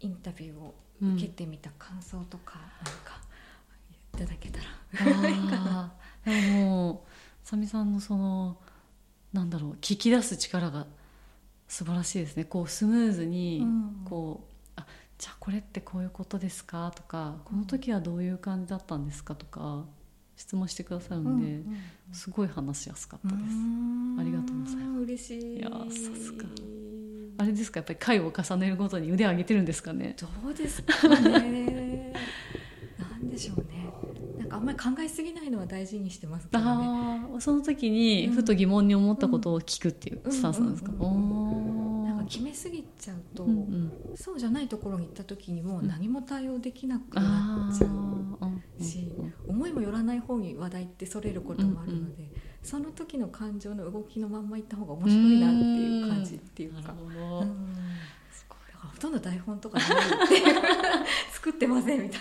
インタビューを受けてみた感想とか何かいただけたら、いいかな。でもさみさんのそのなんだろう聞き出す力が素晴らしいですね。こうスムーズに、うん。こうあじゃあこれってこういうことですか？とかこの時はどういう感じだったんですか？とか質問してくださるんで、うんうんすごい話しやすかったうです、ん。ありがとうございます。嬉しい。いやーさすがあれですか？やっぱり回を重ねるごとに腕上げてるんですかね？どうですかね。なんでしょうね。なんかあんまり考えすぎないのは大事にしてますけどね。その時にふと疑問に思ったことを聞くっていうスタンスなんですか、決めすぎちゃうと、うんうん。そうじゃないところに行った時にもううん。何も対応できなくあなっちゃう。ー。しうんうん思いもよらない方に話題ってそれることもあるので、その時の感情の動きのまんま行った方が面白いなっていう感じっていうか。ほど、うん。だからほとんど台本とかないっていう作ってませんみたい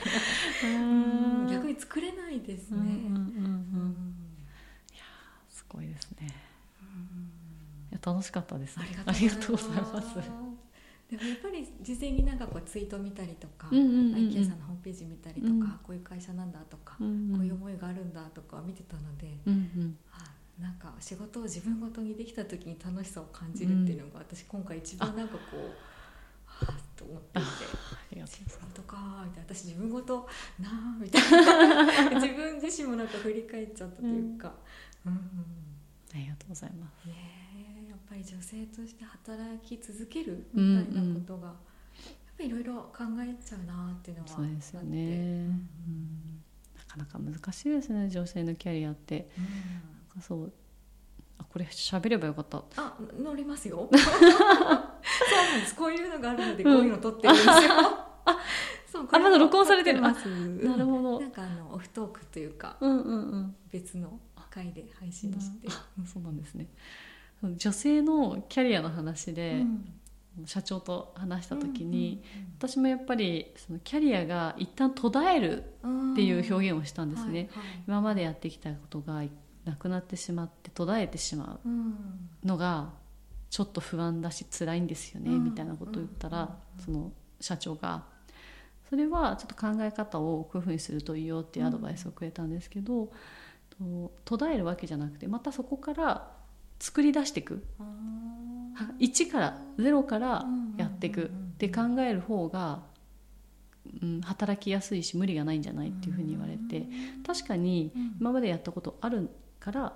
な。逆に作れないですね、うんうんうん。うんうんすごいですね。いや楽しかったです、ね、ありがとうございます。でもやっぱり事前になんかこうツイート見たりとか、IKEA さんのホームページ見たりとか、うん。こういう会社なんだとか、うんうん。こういう思いがあるんだとか見てたので、うんうん。あなんか仕事を自分ごとにできた時に楽しさを感じるっていうのが、私今回一番なんかこうはあと思っていて。自分ごとかーみたいな私自分ごとなーみたいな。自分自身もなんか振り返っちゃったというか、うん。うん。ありがとうございます。ねえやっぱり女性として働き続けるみたいなことが、やっぱりいろいろ考えちゃうなーっていうのはそうですよね、うん。なかなか難しいですね女性のキャリアってそう。あこれ喋ればよかった。あ乗りますよ。そうなんです。こういうのがあるのでこういうの撮ってるんですよ、そうこれまだ録音されてる。ます。なるほど。なんかあのオフトークというかうんうんうん。別の回で配信して、あそうなんですね。女性のキャリアの話で、うん。社長と話した時に、うん私もやっぱりそのキャリアが一旦途絶えるうんっていう表現をしたんですね、はいはい。今までやってきたことがなくなってしまって途絶えてしまうのがちょっと不安だし辛いんですよね、うん。みたいなことを言ったら、うん。その社長がそれはちょっと考え方をこういうふうにするといいよっていうアドバイスをくれたんですけど、と途絶えるわけじゃなくてまたそこから作り出していく。は1から0からやっていく。って考える方が、うん、働きやすいし無理がないんじゃないっていうふうに言われて確かに今までやったことあるから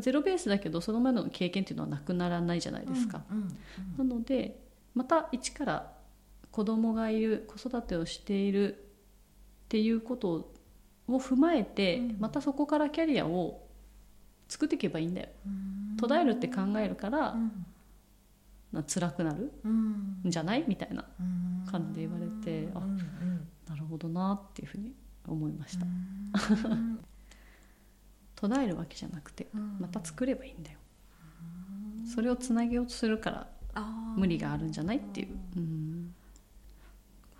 ゼロベースだけどそのまでの経験っていうのはなくならないじゃないですか。なのでまた一から子供がいる子育てをしているっていうことを踏まえて、うん。またそこからキャリアを作っていけばいいんだよ。途絶えるって考えるから、な辛くなるん。じゃない？みたいな感じで言われてあなるほどなっていうふうに思いました、途絶えるわけじゃなくてまた作ればいいんだよ。それをつなげようとするから無理があるんじゃないっていう、うん、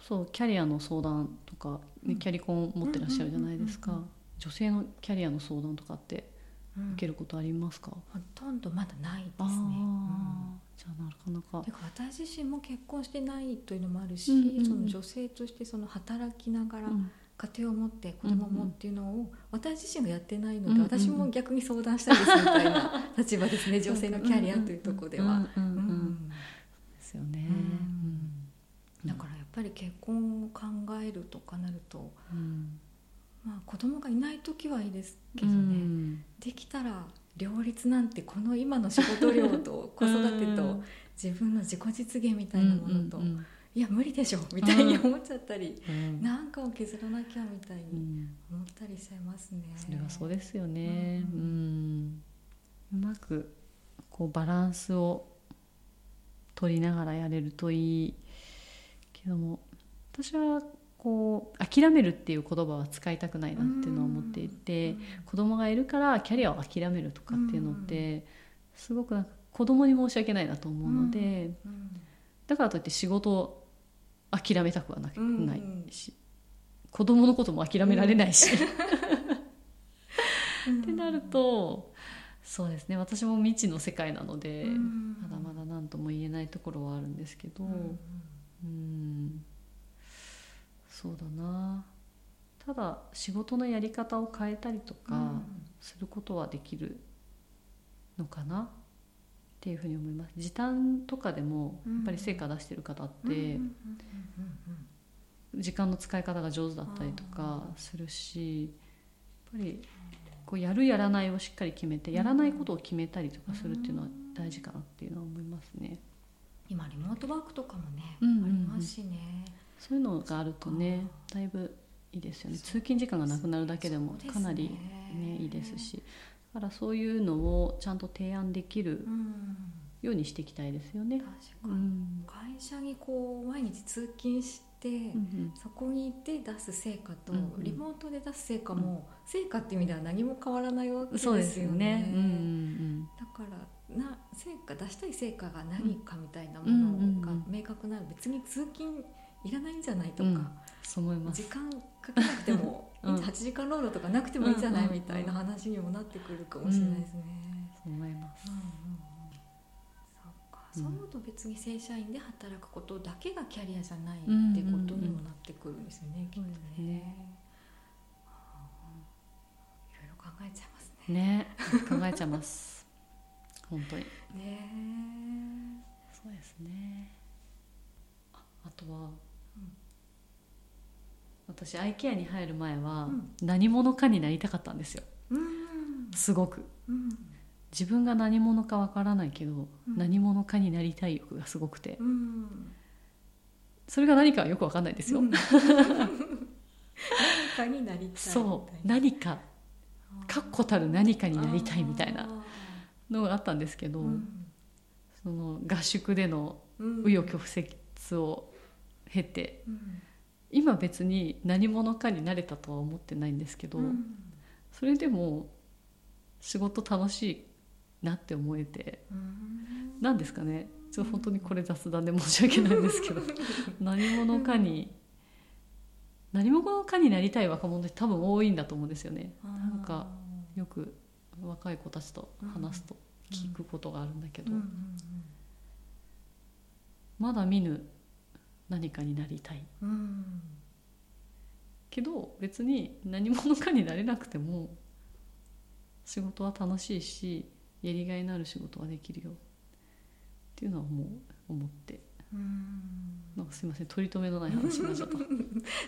そうキャリアの相談とか、ね、キャリコン持ってらっしゃるじゃないですか。うんうんうんうん。女性のキャリアの相談とかって受けることありますか、ほとんどまだないですあね。あじゃあなかなか。てか私自身も結婚してないというのもあるし、うんうんうん。その女性としてその働きながらうん家庭を持って子供を持っていうのを私自身がやってないので、うんうん私も逆に相談したいですみたいな立場ですね 女性のキャリアというところでは。うんうんうんうんですよね、うん。だからやっぱり結婚を考えるとかなると、うん。まあ、子供がいない時はいいですけうどね、ん。できたら両立なんてこの今の仕事量と子育てとうん。自分の自己実現みたいなものと、うんうんいや無理でしょみたいに思っちゃったり、うん。なんかを削らなきゃみたいうにん。思ったりしちゃいますね。それはそうですよね、ううん。んうまくこうバランスを取りながらやれるといいけども私はこう諦めるっていう言葉は使いたくないなっていうのは思っていて、子供がいるからキャリアを諦めるとかっていうのってすごくなんか子供に申し訳ないなと思うので、うんだからといって仕事を諦めたくはなないし、子供のことも諦められないし、うん。ってなるとそうですね。私も未知の世界なので、うん。まだまだ何とも言えないところはあるんですけど、うんうん。そうだな。ただ仕事のやり方を変えたりとかすることはできるのかなっていうふうに思います。時短とかでもやっぱり成果出してる方って時間の使い方が上手だったりとかするしやっぱりこうやるやらないをしっかり決めてやらないことを決めたりとかするっていうのは大事かなっていうのは思いますね。今リモートワークとかもね、うんうんうん。ありますしね。そういうのがあるとねだいぶいいですよね。通勤時間がなくなるだけでもかなりねいいですしだからそういうのをちゃんと提案できるうん。ようにしていきたいですよね。確うかに、ん。会社にこう毎日通勤して、うんそこに行って出す成果と、うんうん。リモートで出す成果も、成果っていう意味では何も変わらないわけですよね。そうですよね。うんうんだからな成果出したい成果が何かみたいなものが明確なら別に通勤いらないんじゃないとか、うんそう思います時。間かけなくても、うん8時間労働とかなくてもいいんじゃない、みたいな話にもなってくるかもしれないですね。そう思います。うんうんうんそうかそう思うと別に正社員で働くことだけがキャリアじゃないってことにもなってくるんですよね、きっとね。いろいろ考えちゃいますね。ね考えちゃいます。本当に。ねそうですね。ああとは、私 IKEA に入る前はうん。何者かになりたかったんですよ。うん。すごく。うん。自分が何者かわからないけど、うん。何者かになりたい欲がすごくて。うん。それが何かはよくわかんないですよ、うん。何かになりたいそう。何か。確固たる何かになりたいみたいな。あのがあったんですけど、その合宿でのうん。紆余曲折を経てうん今別に何者かになれたとは思ってないんですけど、うん。それでも仕事楽しいなって思えてうん。何ですかね？ちょっと本当にこれ雑談で申し訳ないんですけど 何者かに何者かになりたい若者って多分多いんだと思うんですよね。なんかよく若い子たちと話すと聞くことがあるんだけど、まだ見ぬ何かになりたい。うん。うんけど別に何者かになれなくても仕事は楽しいしやりがいのある仕事はできるよ。っていうのはもう思って。うん。なんかすいません取り留めのない話になっちゃった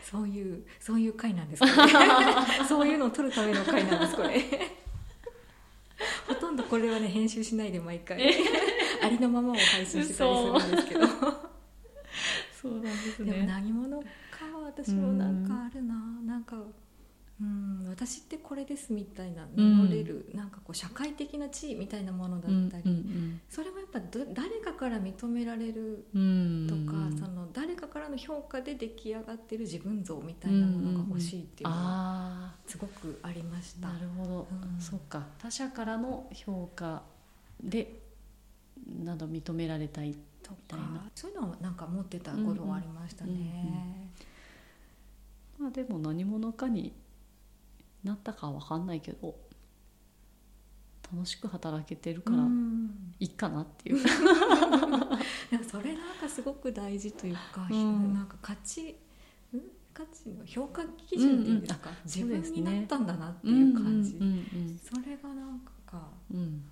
そういうそういう回なんです そういうのを撮るための回なんですこれ。ほとんどこれはね編集しないで毎回。ありのままを配信してたりするんですけどそうなんですでもね何者かは私もなんかあるな。なんかうん私ってこれですみたいな名乗れる、なんかこう社会的な地位みたいなものだったり、うんそれもやっぱど誰かから認められるうんとか、うん。その誰かからの評価で出来上がってる自分像みたいなものが欲しいっていうのはあすごくありました。あなるほど、うん。そっか。他者からの評価でなど認められたいとたいな。かそういうのはなんか持ってた頃はありましたね。まあでも何者かになったかは分かんないけど楽しく働けてるからうん。いいかなっていう、でもそれなんかすごく大事というか、うん。なんか価値ん？価値の評価基準っていうんですか、うん。うんあ自そうですね分になったんだなっていう感じ、うんうんそれがなんかうん。うん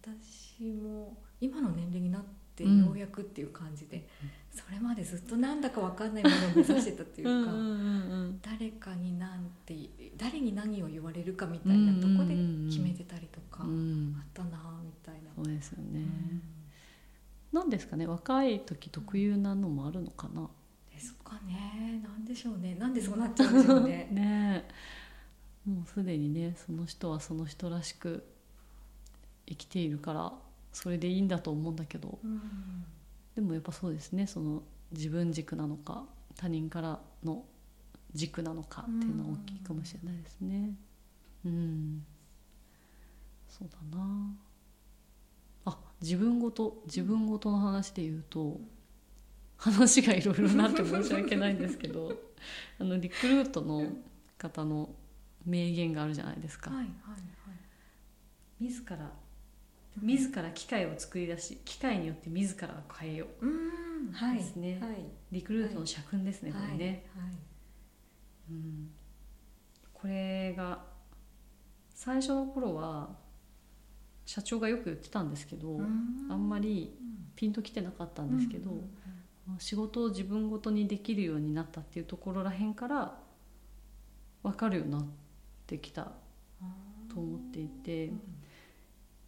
私も今の年齢になってうん。ようやくっていう感じで、それまでずっとなんだかわかんないものを目指してたっていうか、誰かになんて誰に何を言われるかみたいなとこで決めてたりとか、あったなみたいな。そうですよね、うん。なんですかね若い時特有なのもあるのかな？ですかね。なんでしょうね。なんでそうなっちゃうんでしょうね。ね。えもうすでにねその人はその人らしく生きているからそれでいいんだと思うんだけど。うん。でもやっぱそうですね。その自分軸なのか他人からの軸なのかっていうのは大きいかもしれないですね。うん。そうだな。あ自分ごと自分ごとの話で言うと話がいろいろなって申し訳ないんですけど あのリクルートの方の名言があるじゃないですか、はいはいはい。自ら自ら機械を作り出し機械によって自らを変えよう。うんはいですね。はい。リクルートの社訓ですね、これね、はい。はいうん、これが最初の頃は社長がよく言ってたんですけど、あんまりピンときてなかったんですけど、仕事を自分ごとにできるようになったっていうところらへんから分かるようになってきたと思っていて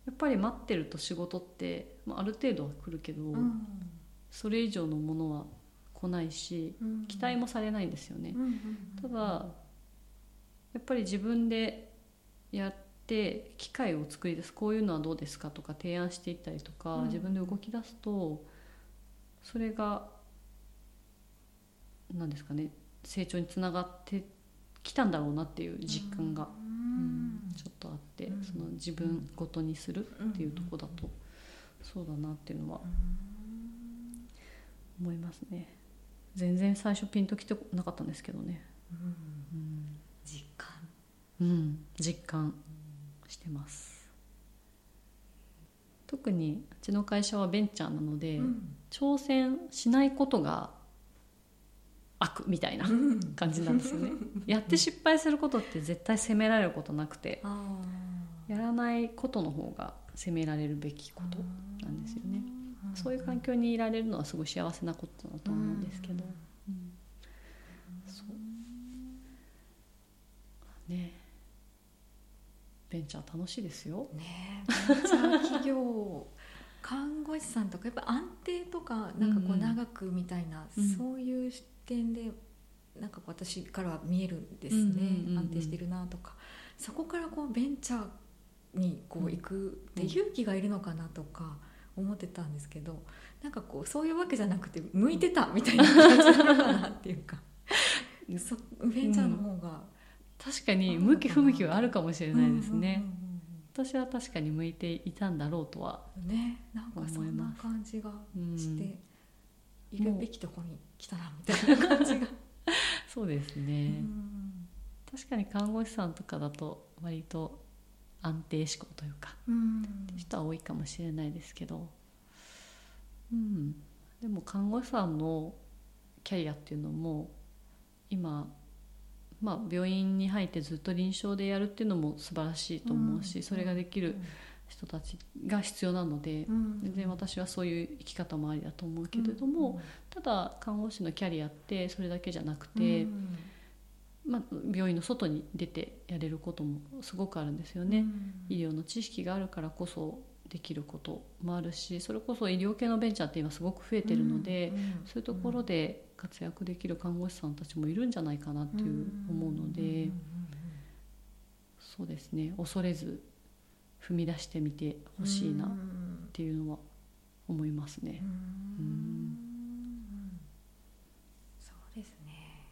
やっぱり待ってると仕事って、まあ、ある程度は来るけど、それ以上のものは来ないし期待もされないんですよね。ただやっぱり自分でやって機会を作り出すこういうのはどうですかとか提案していったりとか、うん。自分で動き出すとそれが何ですかね成長につながってきたんだろうなっていう実感が、うんちょっとあって、うん。その自分ごとにするっていうところだと、そうだなっていうのは思いますね。全然最初ピンときてなかったんですけどね、うん。実感うん、実感してます。特にうちの会社はベンチャーなので、挑戦しないことが悪みたいな感じなんですよね。やって失敗することって絶対責められることなくてあやらないことの方が責められるべきことなんですよね。そういう環境にいられるのはすごい幸せなことだと思うんですけど、うん。そう。ね。ベンチャー楽しいですよ。ね。えベンチャー企業。看護師さんとかやっぱ安定とかなんかこううん長くみたいな、うん。そういう視点でなんか私からは見えるんですね、うんうん安定してるなとか。そこからこうベンチャーにこう行くって勇気がいるのかなとか思ってたんですけどなんかこうそういうわけじゃなくて向いてたみたいな感じなのかなっていうか。そベンチャーの方が、確かに向き不向きはあるかもしれないですね。私は確かに向いていたんだろうとは、ねなんかそんな感じがうん。して、いるべきとこに来たなみたいな感じが、そ うですうね、ん。確かに看護師さんとかだと割と安定志向というかうん。人は多いかもしれないですけど、うん、でも看護師さんのキャリアっていうのも今、まあ、病院に入ってずっと臨床でやるっていうのも素晴らしいと思うし、うん。それができる人たちが必要なので、うん。全然私はそういう生き方もありだと思うけれども、ただ看護師のキャリアってそれだけじゃなくて、うん。まあ、病院の外に出てやれることもすごくあるんですよね。医療の知識があるからこそできることもあるしそれこそ医療系のベンチャーって今すごく増えてるので、そういうところで活躍できる看護師さんたちもいるんじゃないかなっていう思うので、そうですね。恐れず踏み出してみてほしいなっうんていうのは思いますね。うん。そうですね。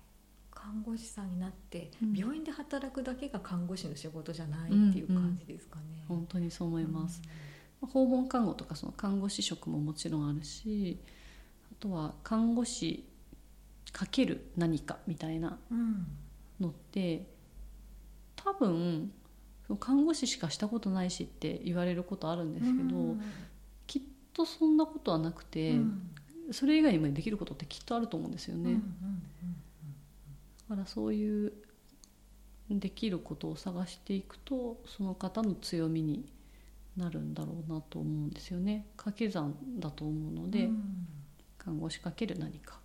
看護師さんになって、うん。病院で働くだけが看護師の仕事じゃないっていう感じですかね。本当にそう思います。訪問看護とかその看護師職ももちろんあるしあとは看護師かける何かみたいなうん。のって多分その看護師しかしたことないしって言われることあるんですけど、うん。きっとそんなことはなくて、うん。それ以外にもできることってきっとあると思うんですよね。うんうんだからそういうできることを探していくとその方の強みになるんだろうなと思うんですよね。掛け算だと思うので、うん。看護師かける何か。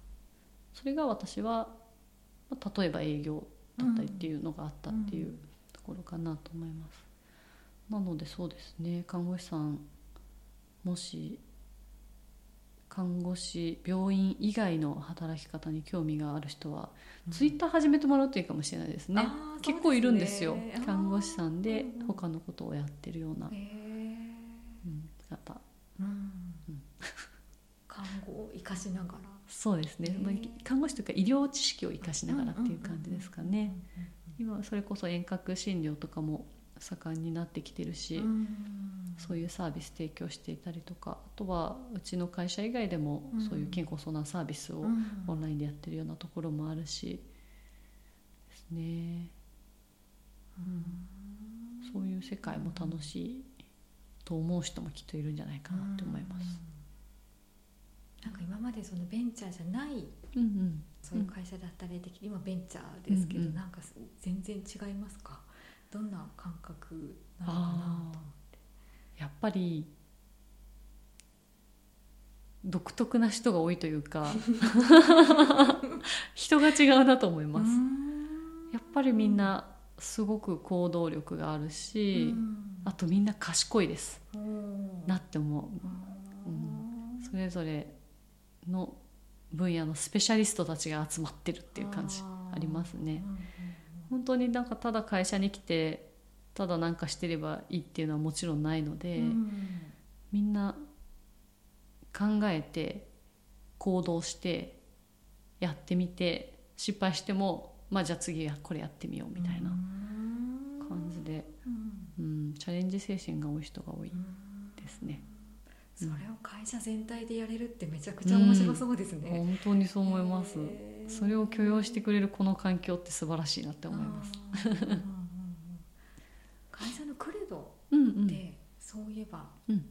それが私はまあ例えば営業だったりっていうのがあったっていうところかなと思います、なのでそうですね看護師さんもし看護師病院以外の働き方に興味がある人は、ツイッター始めてもらうといいかもしれないですね。あー結構いるんですよ。看護師さんで他のことをやってるような、うん方うん。看護を生かしながら。そうですね、へー。まあ、看護師というか医療知識を生かしながらっていう感じですかね今はそれこそ遠隔診療とかも盛んになってきてるし、うん。そういうサービス提供していたりとかあとはうちの会社以外でもうん。そういう健康相談サービスをうん。オンラインでやってるようなところもあるしですね、そういう世界も楽しいと思う人もきっといるんじゃないかなって思います。なんか今までそのベンチャーじゃないうんうん。そういう会社で働いてきて今ベンチャーですけど、うんうん。なんか全然違いますか？どんな感覚なのかなと思って。やっぱり独特な人が多いというか 人が違うなと思います、やっぱりみんなすごく行動力があるし、あとみんな賢いです。なって思う。うん。それぞれの分野のスペシャリストたちが集まってるっていう感じありますね。本当になんかただ会社に来てただなんかしてればいいっていうのはもちろんないので、みんな考えて行動してやってみて失敗してもまあじゃあ次はこれやってみようみたいな感じで、うん、チャレンジ精神が多い人が多いですね。それを会社全体でやれるってめちゃくちゃ面白そうですね、本当にそう思います。それを許容してくれるこの環境って素晴らしいなって思います。会社のクレドうんうん、ってそういえばうん。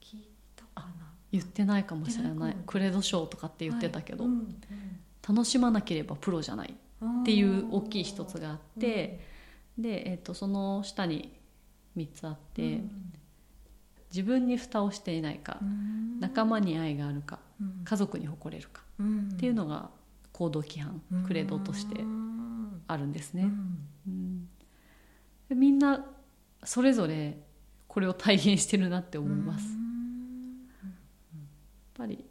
聞いたかな、言ってないかもしれない。クレド賞とかって言ってたけど、はい。うん楽しまなければプロじゃない。うんっていう大きい一つがあって、で、えっとその下に3つあって、自分に蓋をしていないか、うん。仲間に愛があるかうん。家族に誇れるかうん。っていうのが行動規範、クレドとしてうんあるんですね。うん。みんなそれぞれこれを体現してるなって思います。やっぱり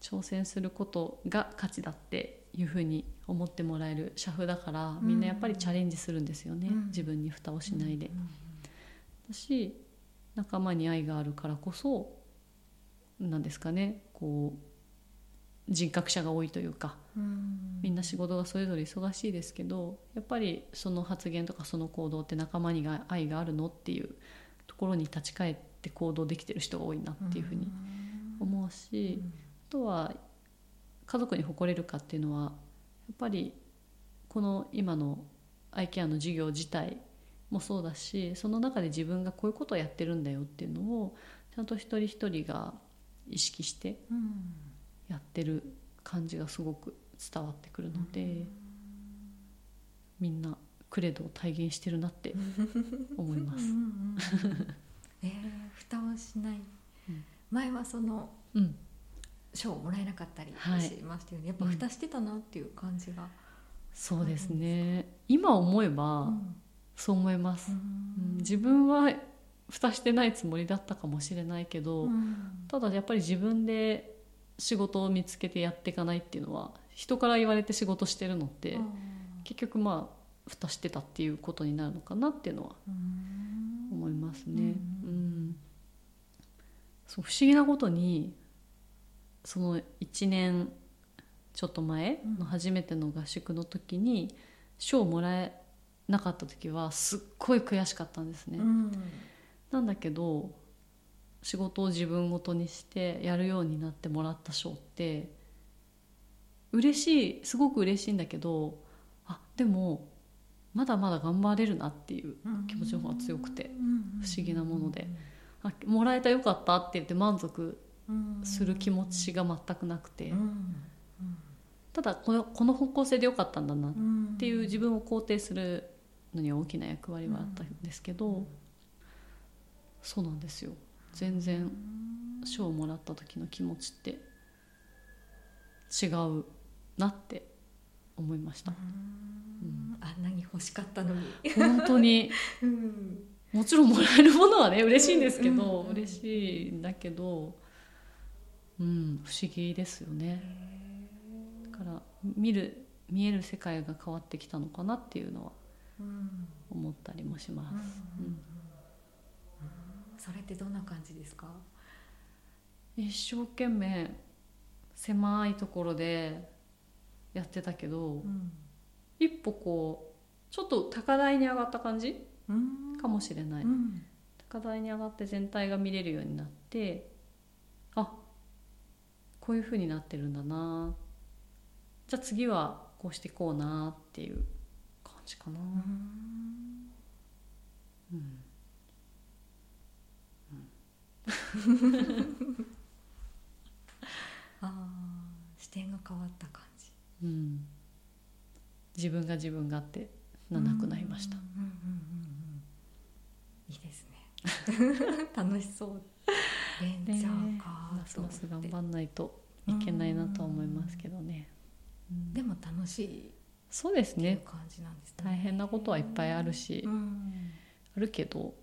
挑戦することが価値だっていうふうに思ってもらえる社風だからみんなやっぱりチャレンジするんですよね、うん。自分に蓋をしないで。うん。だし仲間に愛があるからこそなんですかねこう人格者が多いというかうん。みんな仕事がそれぞれ忙しいですけどやっぱりその発言とかその行動って仲間にが愛があるのっていうところに立ち返って行動できてる人が多いなっていうふうに思うし、あとは家族に誇れるかっていうのはやっぱりこの今のアイケアの授業自体もそうだしその中で自分がこういうことをやってるんだよっていうのをちゃんと一人一人が意識してうんやってる感じがすごく伝わってくるので、みんなクレドを体現してるなって思います。うんうんうんえー、蓋をしない、うん。前はそのうん、賞をもらえなかったりはい。しましたよね、やっぱ蓋してたなっていう感じが、そうですね。今思えばうんそう思います、うん。自分は蓋してないつもりだったかもしれないけど、うん。ただやっぱり自分で仕事を見つけてやっていかないっていうのは人から言われて仕事してるのって、結局まあ蓋してたっていうことになるのかなっていうのはうん。思いますね。ううん。んそう不思議なことにその1年ちょっと前の初めての合宿の時に賞をもらえなかった時はすっごい悔しかったんですね。うん。なんだけど仕事を自分ごとにしてやるようになってもらった賞って嬉しいすごく嬉しいんだけどあでもまだまだ頑張れるなっていう気持ちの方が強くて不思議なもので。あもらえたよかったって言って満足する気持ちが全くなくて。ただこのこの方向性でよかったんだなっていう自分を肯定するのには大きな役割はあったんですけど、そうなんですよ。全然賞をもらった時の気持ちって違うなって思いました。あん。なに欲しかったのに、本当に。うん。もちろんもらえるものはね嬉しいんですけど、うんうんうん。嬉しいんだけどうん不思議ですよね。だから見る見える世界が変わってきたのかなっていうのはうん思ったりもします、うん。それってどんな感じですか？一生懸命狭いところでやってたけど、一歩こうちょっと高台に上がった感じうん。かもしれない、うん。高台に上がって全体が見れるようになってあこういう風になってるんだな。じゃあ次はこうしていこうなっていう感じかな、うん。あー視点が変わった感じ。うん。自分が自分がってななくなりました。うんうんうんうんいいですね。楽しそう。ベンチャーかますます頑張んないといけないなとは思いますけどね。うん。でも楽しい。っそうですね。感じなんですね。大変なことはいっぱいあるし、うん。あるけど、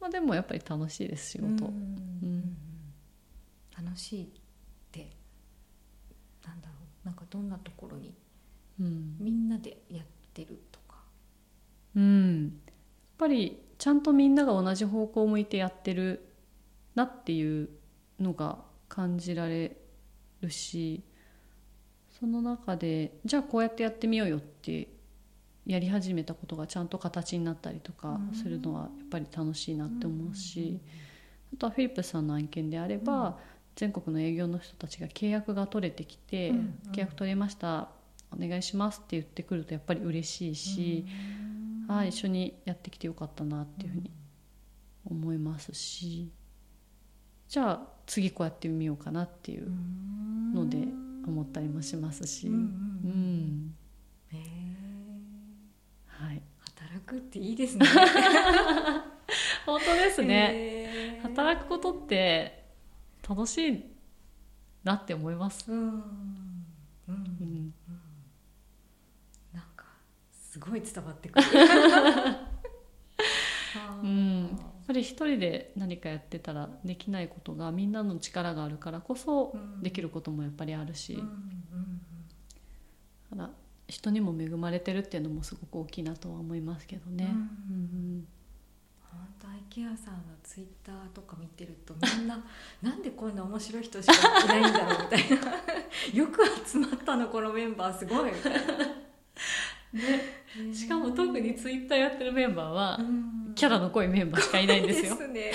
まあ、でもやっぱり楽しいです仕事。楽しいってなんだろう。なんかどんなところにうん。みんなでやってるとか。うん、やっぱりちゃんとみんなが同じ方向を向いてやってるなっていうのが感じられるしその中でじゃあこうやってやってみようよってやり始めたことがちゃんと形になったりとかするのはやっぱり楽しいなって思うしあとはフィリップさんの案件であれば、全国の営業の人たちが契約が取れてきて、契約取れましたお願いしますって言ってくるとやっぱり嬉しいし、ああ一緒にやってきてよかったなっていうふうに思いますしじゃあ次こうやってみようかなっていうので思ったりもしますし、うんうんうん。はい、働くっていいですね。本当ですね、働くことって楽しいなって思います、うん。うん。うん、なんかすごい伝わってくる。うんぱり一人で何かやってたらできないことがみんなの力があるからこそうん。できることもやっぱりあるし、人にも恵まれてるっていうのもすごく大きいなとは思いますけどね。うんうん本当アイケアさんのツイッターとか見てるとみんな なんでこんな面白い人しかいないんだろうみたいな。よく集まったのこのメンバーすごい。みたいな、うんしかも特にツイッターやってるメンバーはうんキャラの濃いメンバーしかいないんですよ。ですね。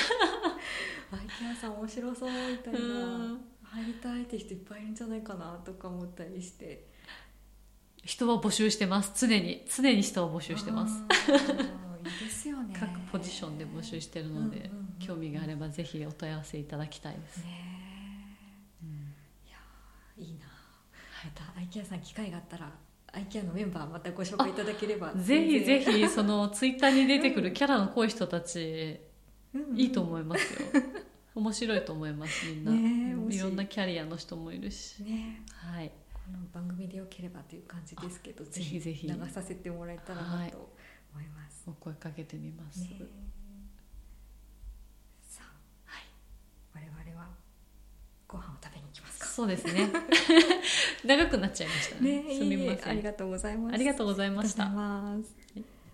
アイケアさん面白そうみたいな。うん。入りたいって人いっぱいいるんじゃないかなとか思ったりして。人は募集してます。常に。常に人を募集してます。いいですよね。各ポジションで募集してるので、うんうんうん。興味があればぜひお問い合わせいただきたいです。ねうん。いやーいいなまたアイケアさん機会があったらアイケアのメンバーまたご紹介いただければ。ぜひぜひ、ひそのツイッターに出てくる キャラの濃い人たちうん。いいと思いますよ。面白いと思いますみんな、うんねいろんなキャリアの人もいるし。ねはい。この番組でよければという感じですけどぜひぜひ。流させてもらえたらなと思います、お声かけてみます。ねさあ、はい、我々はご飯を食べに行きます。かそうですね。長くなっちゃいましたね。ねすみません。ありがとうございますありがとうございました